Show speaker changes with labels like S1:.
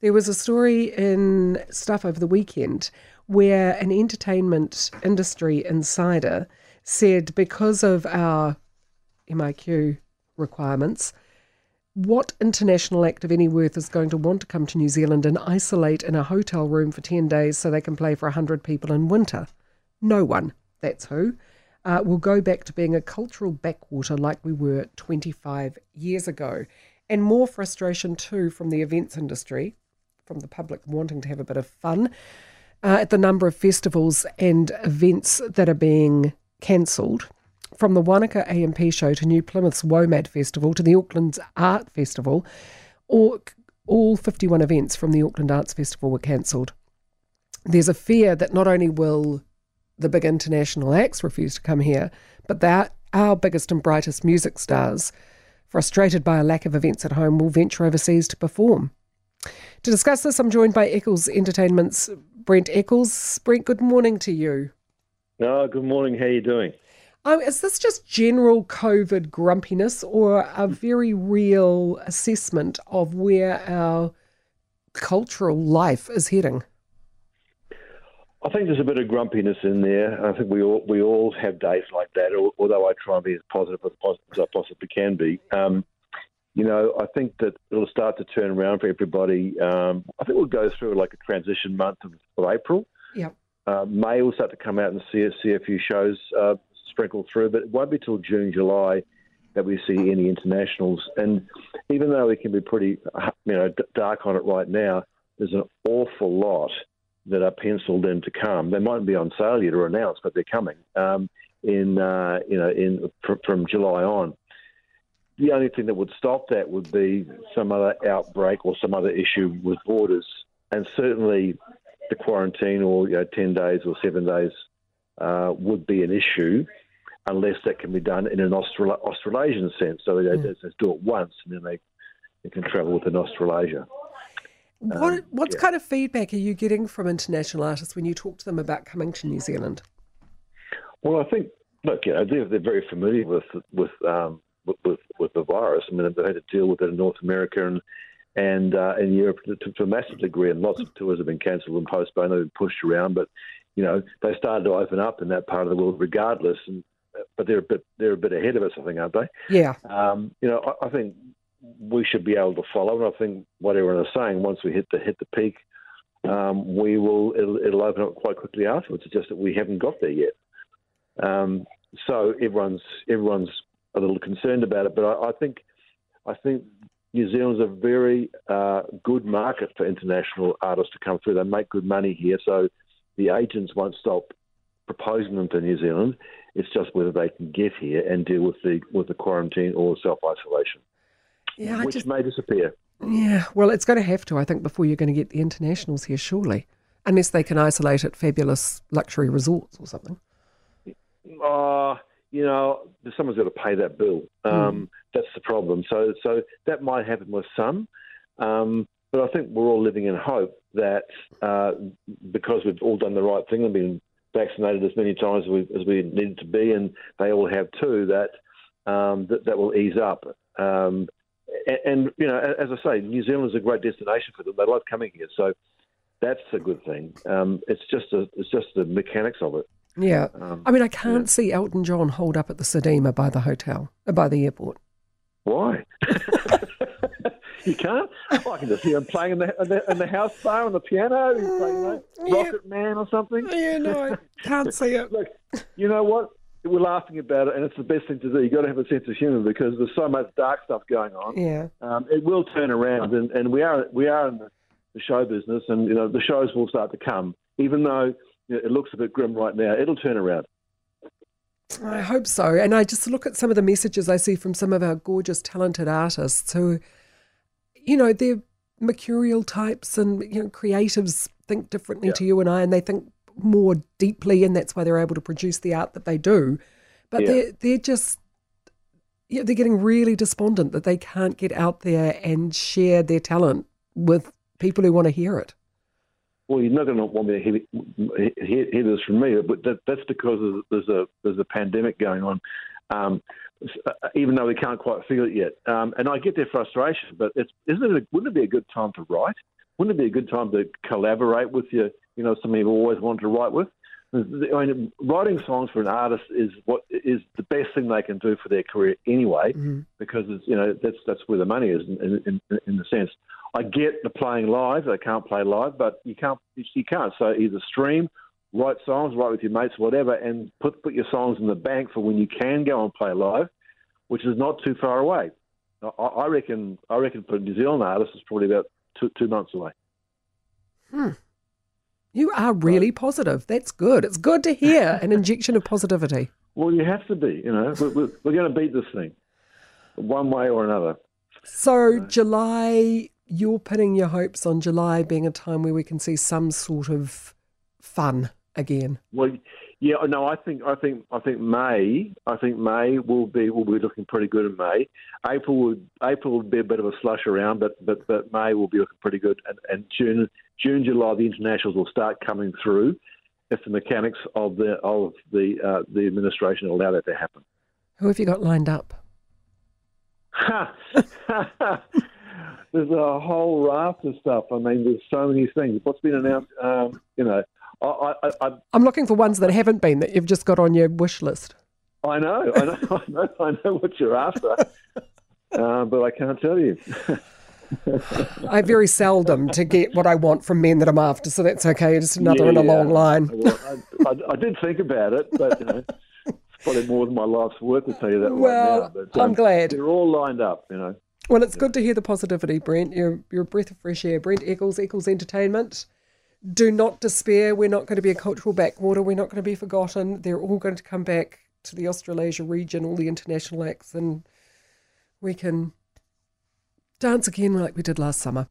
S1: There was a story in Stuff over the weekend where an entertainment industry insider said because of our MIQ requirements, what international act of any worth is going to want to come to New Zealand and isolate in a hotel room for 10 days so they can play for 100 people in winter? No one. That's who. Uh, will go back to being a cultural backwater like we were 25 years ago. And more frustration too from the events industry, from the public wanting to have a bit of fun uh, at the number of festivals and events that are being cancelled. From the Wanaka A&P show to New Plymouth's WOMAD Festival to the Auckland's Art Festival, all, all 51 events from the Auckland Arts Festival were cancelled. There's a fear that not only will the big international acts refuse to come here, but that our biggest and brightest music stars, frustrated by a lack of events at home, will venture overseas to perform. To discuss this, I'm joined by Eccles Entertainment's Brent Eccles. Brent, good morning to you.
S2: Oh, good morning. How are you doing?
S1: Oh, is this just general COVID grumpiness or a very real assessment of where our cultural life is heading?
S2: I think there's a bit of grumpiness in there. I think we all we all have days like that. Although I try and be as positive as, I possibly can be. Um, you know, I think that it'll start to turn around for everybody. Um, I think we'll go through like a transition month of, of April.
S1: Yeah.
S2: Uh, May will start to come out and see see a few shows uh, sprinkle through, but it won't be till June, July that we see any internationals. And even though we can be pretty, you know, dark on it right now, there's an awful lot that are penciled in to come. They mightn't be on sale yet or announced, but they're coming um, in, uh, you know, in from July on. The only thing that would stop that would be some other outbreak or some other issue with borders, and certainly the quarantine or you know, ten days or seven days uh, would be an issue unless that can be done in an Austral- Australasian sense. So they mm. just do it once and then they, they can travel within Australasia.
S1: What um, what yeah. kind of feedback are you getting from international artists when you talk to them about coming to New Zealand?
S2: Well, I think look, you know, they're, they're very familiar with with, um, with, with with the virus. I mean, they've had to deal with it in North America and and uh, in Europe to, to, a massive degree, and lots of tours have been cancelled and postponed. They've been pushed around, but you know they started to open up in that part of the world regardless. And but they're a bit they're a bit ahead of us, I think, aren't they?
S1: Yeah.
S2: Um, you know, I, I think we should be able to follow. And I think what everyone is saying, once we hit the hit the peak, um, we will it'll, it'll, open up quite quickly afterwards. It's just that we haven't got there yet. Um, so everyone's everyone's a little concerned about it. But I, I think I think New Zealand's a very uh, good market for international artists to come through. They make good money here, so the agents won't stop proposing them to New Zealand. It's just whether they can get here and deal with the with the quarantine or self isolation
S1: yeah,
S2: which
S1: just,
S2: may disappear.
S1: Yeah, well, it's going to have to, I think, before you're going to get the internationals here, surely, unless they can isolate at fabulous luxury resorts or something.
S2: Uh, you know, someone's got to pay that bill. Um, mm. That's the problem. So, so that might happen with some, um, but I think we're all living in hope that uh, because we've all done the right thing and been vaccinated as many times as we, as we needed to be, and they all have too, that um, that, that will ease up. Um, and, and, you know, as I say, New Zealand is a great destination for them. They love coming here, so that's a good thing. Um, it's just a, it's just the mechanics of it.
S1: Yeah, um, I mean, I can't yeah. see Elton John hold up at the Sudima by the hotel, uh, by the airport.
S2: Why? you can't. Oh, I can just hear him playing in the, in the, in the house bar on the piano. He's playing know, Rocket yeah. Man or something.
S1: Yeah, no, I can't see it.
S2: Look, you know what? we're laughing about it, and it's the best thing to do. You've got to have a sense of humour because there's so much dark stuff going on.
S1: Yeah,
S2: um, it will turn around, and, and we are we are in the, the, show business, and you know the shows will start to come, even though it looks a bit grim right now. It'll turn around.
S1: I hope so, and I just look at some of the messages I see from some of our gorgeous, talented artists who, you know, they're mercurial types, and you know, creatives think differently yeah. to you and I, and they think more deeply, and that's why they're able to produce the art that they do. But yeah. they're they're just yeah, they're getting really despondent that they can't get out there and share their talent with people who want to hear it.
S2: Well, you're not going to want me to hear, hear, hear this from me, but that, that's because there's a there's a pandemic going on. Um, even though we can't quite feel it yet, um, and I get their frustration, but it's isn't it a, wouldn't it be a good time to write? wouldn't it be a good time to collaborate with your, you know, somebody you've always wanted to write with? I mean, writing songs for an artist is what is the best thing they can do for their career anyway, mm-hmm. because it's, you know that's that's where the money is in, in, in the sense. I get the playing live; they can't play live, but you can't you can't. So either stream, write songs, write with your mates, whatever, and put put your songs in the bank for when you can go and play live, which is not too far away. I, I reckon I reckon for New Zealand artists, it's probably about two two months away.
S1: Hmm. You are really positive. That's good. It's good to hear an injection of positivity.
S2: Well, you have to be. You know, we're, we're going to beat this thing one way or another.
S1: So, July, you're pinning your hopes on July being a time where we can see some sort of fun again.
S2: Well, yeah, no, I think I think I think May I think May will be will be looking pretty good in May. April would April would be a bit of a slush around, but but, but May will be looking pretty good, and, and June June July the internationals will start coming through if the mechanics of the of the uh, the administration allow that to happen.
S1: Who have you got lined up?
S2: there's a whole raft of stuff. I mean, there's so many things. What's been announced? Um, you know, I, I,
S1: am looking for ones that haven't been that you've just got on your wish list.
S2: I know, I know, I know, I know what you're after, uh, but I can't tell you.
S1: I very seldom to get what I want from men that I'm after, so that's okay. Just another yeah, in a long line.
S2: Well, I, I, I, did think about it, but you know, it's probably more than my life's worth to tell you that.
S1: Well,
S2: right now.
S1: But, um, I'm glad
S2: they're all lined up. You know.
S1: Well, it's good to hear the positivity, Brent. You're you're a breath of fresh air. Brent Eccles, Eccles Entertainment do not despair. We're not going to be a cultural backwater. We're not going to be forgotten. They're all going to come back to the Australasia region, all the international acts, and we can dance again like we did last summer.